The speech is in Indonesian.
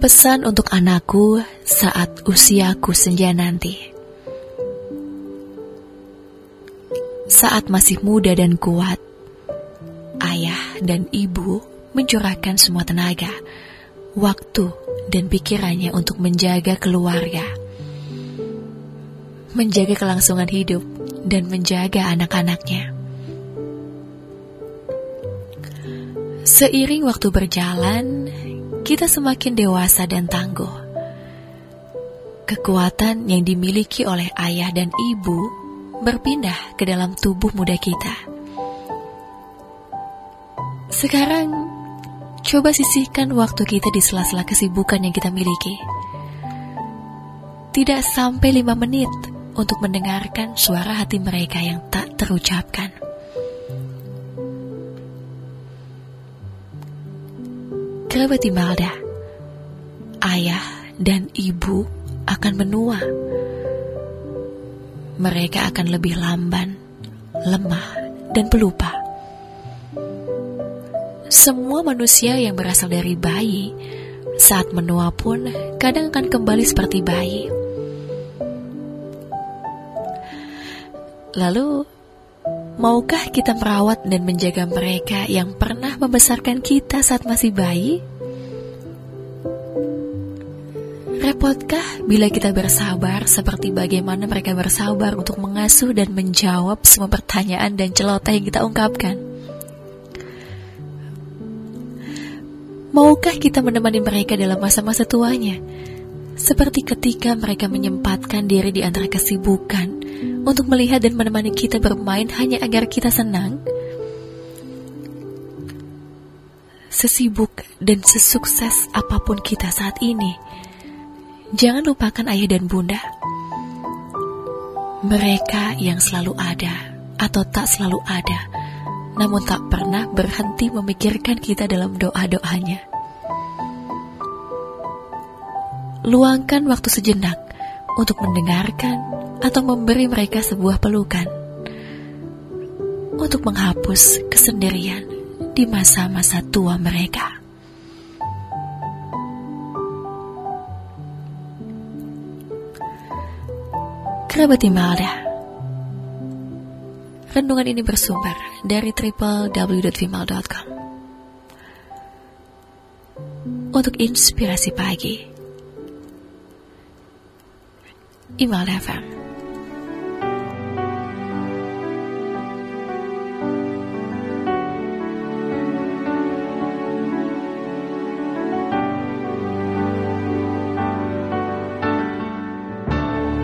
Pesan untuk anakku saat usiaku senja nanti. Saat masih muda dan kuat, ayah dan ibu mencurahkan semua tenaga, waktu, dan pikirannya untuk menjaga keluarga, menjaga kelangsungan hidup, dan menjaga anak-anaknya. Seiring waktu berjalan, kita semakin dewasa dan tangguh. Kekuatan yang dimiliki oleh ayah dan ibu berpindah ke dalam tubuh muda kita. Sekarang, coba sisihkan waktu kita di sela-sela kesibukan yang kita miliki. Tidak sampai lima menit untuk mendengarkan suara hati mereka yang tak terucapkan. Kerabat Imelda, ayah dan ibu akan menua. Mereka akan lebih lamban, lemah, dan pelupa. Semua manusia yang berasal dari bayi saat menua pun kadang akan kembali seperti bayi. Lalu, Maukah kita merawat dan menjaga mereka yang pernah membesarkan kita saat masih bayi? Repotkah bila kita bersabar seperti bagaimana mereka bersabar untuk mengasuh dan menjawab semua pertanyaan dan celoteh yang kita ungkapkan? Maukah kita menemani mereka dalam masa-masa tuanya? Seperti ketika mereka menyempatkan diri di antara kesibukan, untuk melihat dan menemani kita bermain hanya agar kita senang? Sesibuk dan sesukses apa pun kita saat ini, jangan lupakan ayah dan bunda. Mereka yang selalu ada atau tak selalu ada, namun tak pernah berhenti memikirkan kita dalam doa-doanya. Luangkan waktu sejenak untuk mendengarkan atau memberi mereka sebuah pelukan untuk menghapus kesendirian di masa-masa tua mereka. Kerabat Imelda Renungan ini bersumber dari www.vimal.com Untuk inspirasi pagi Imelda FM